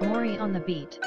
Mori on the beat.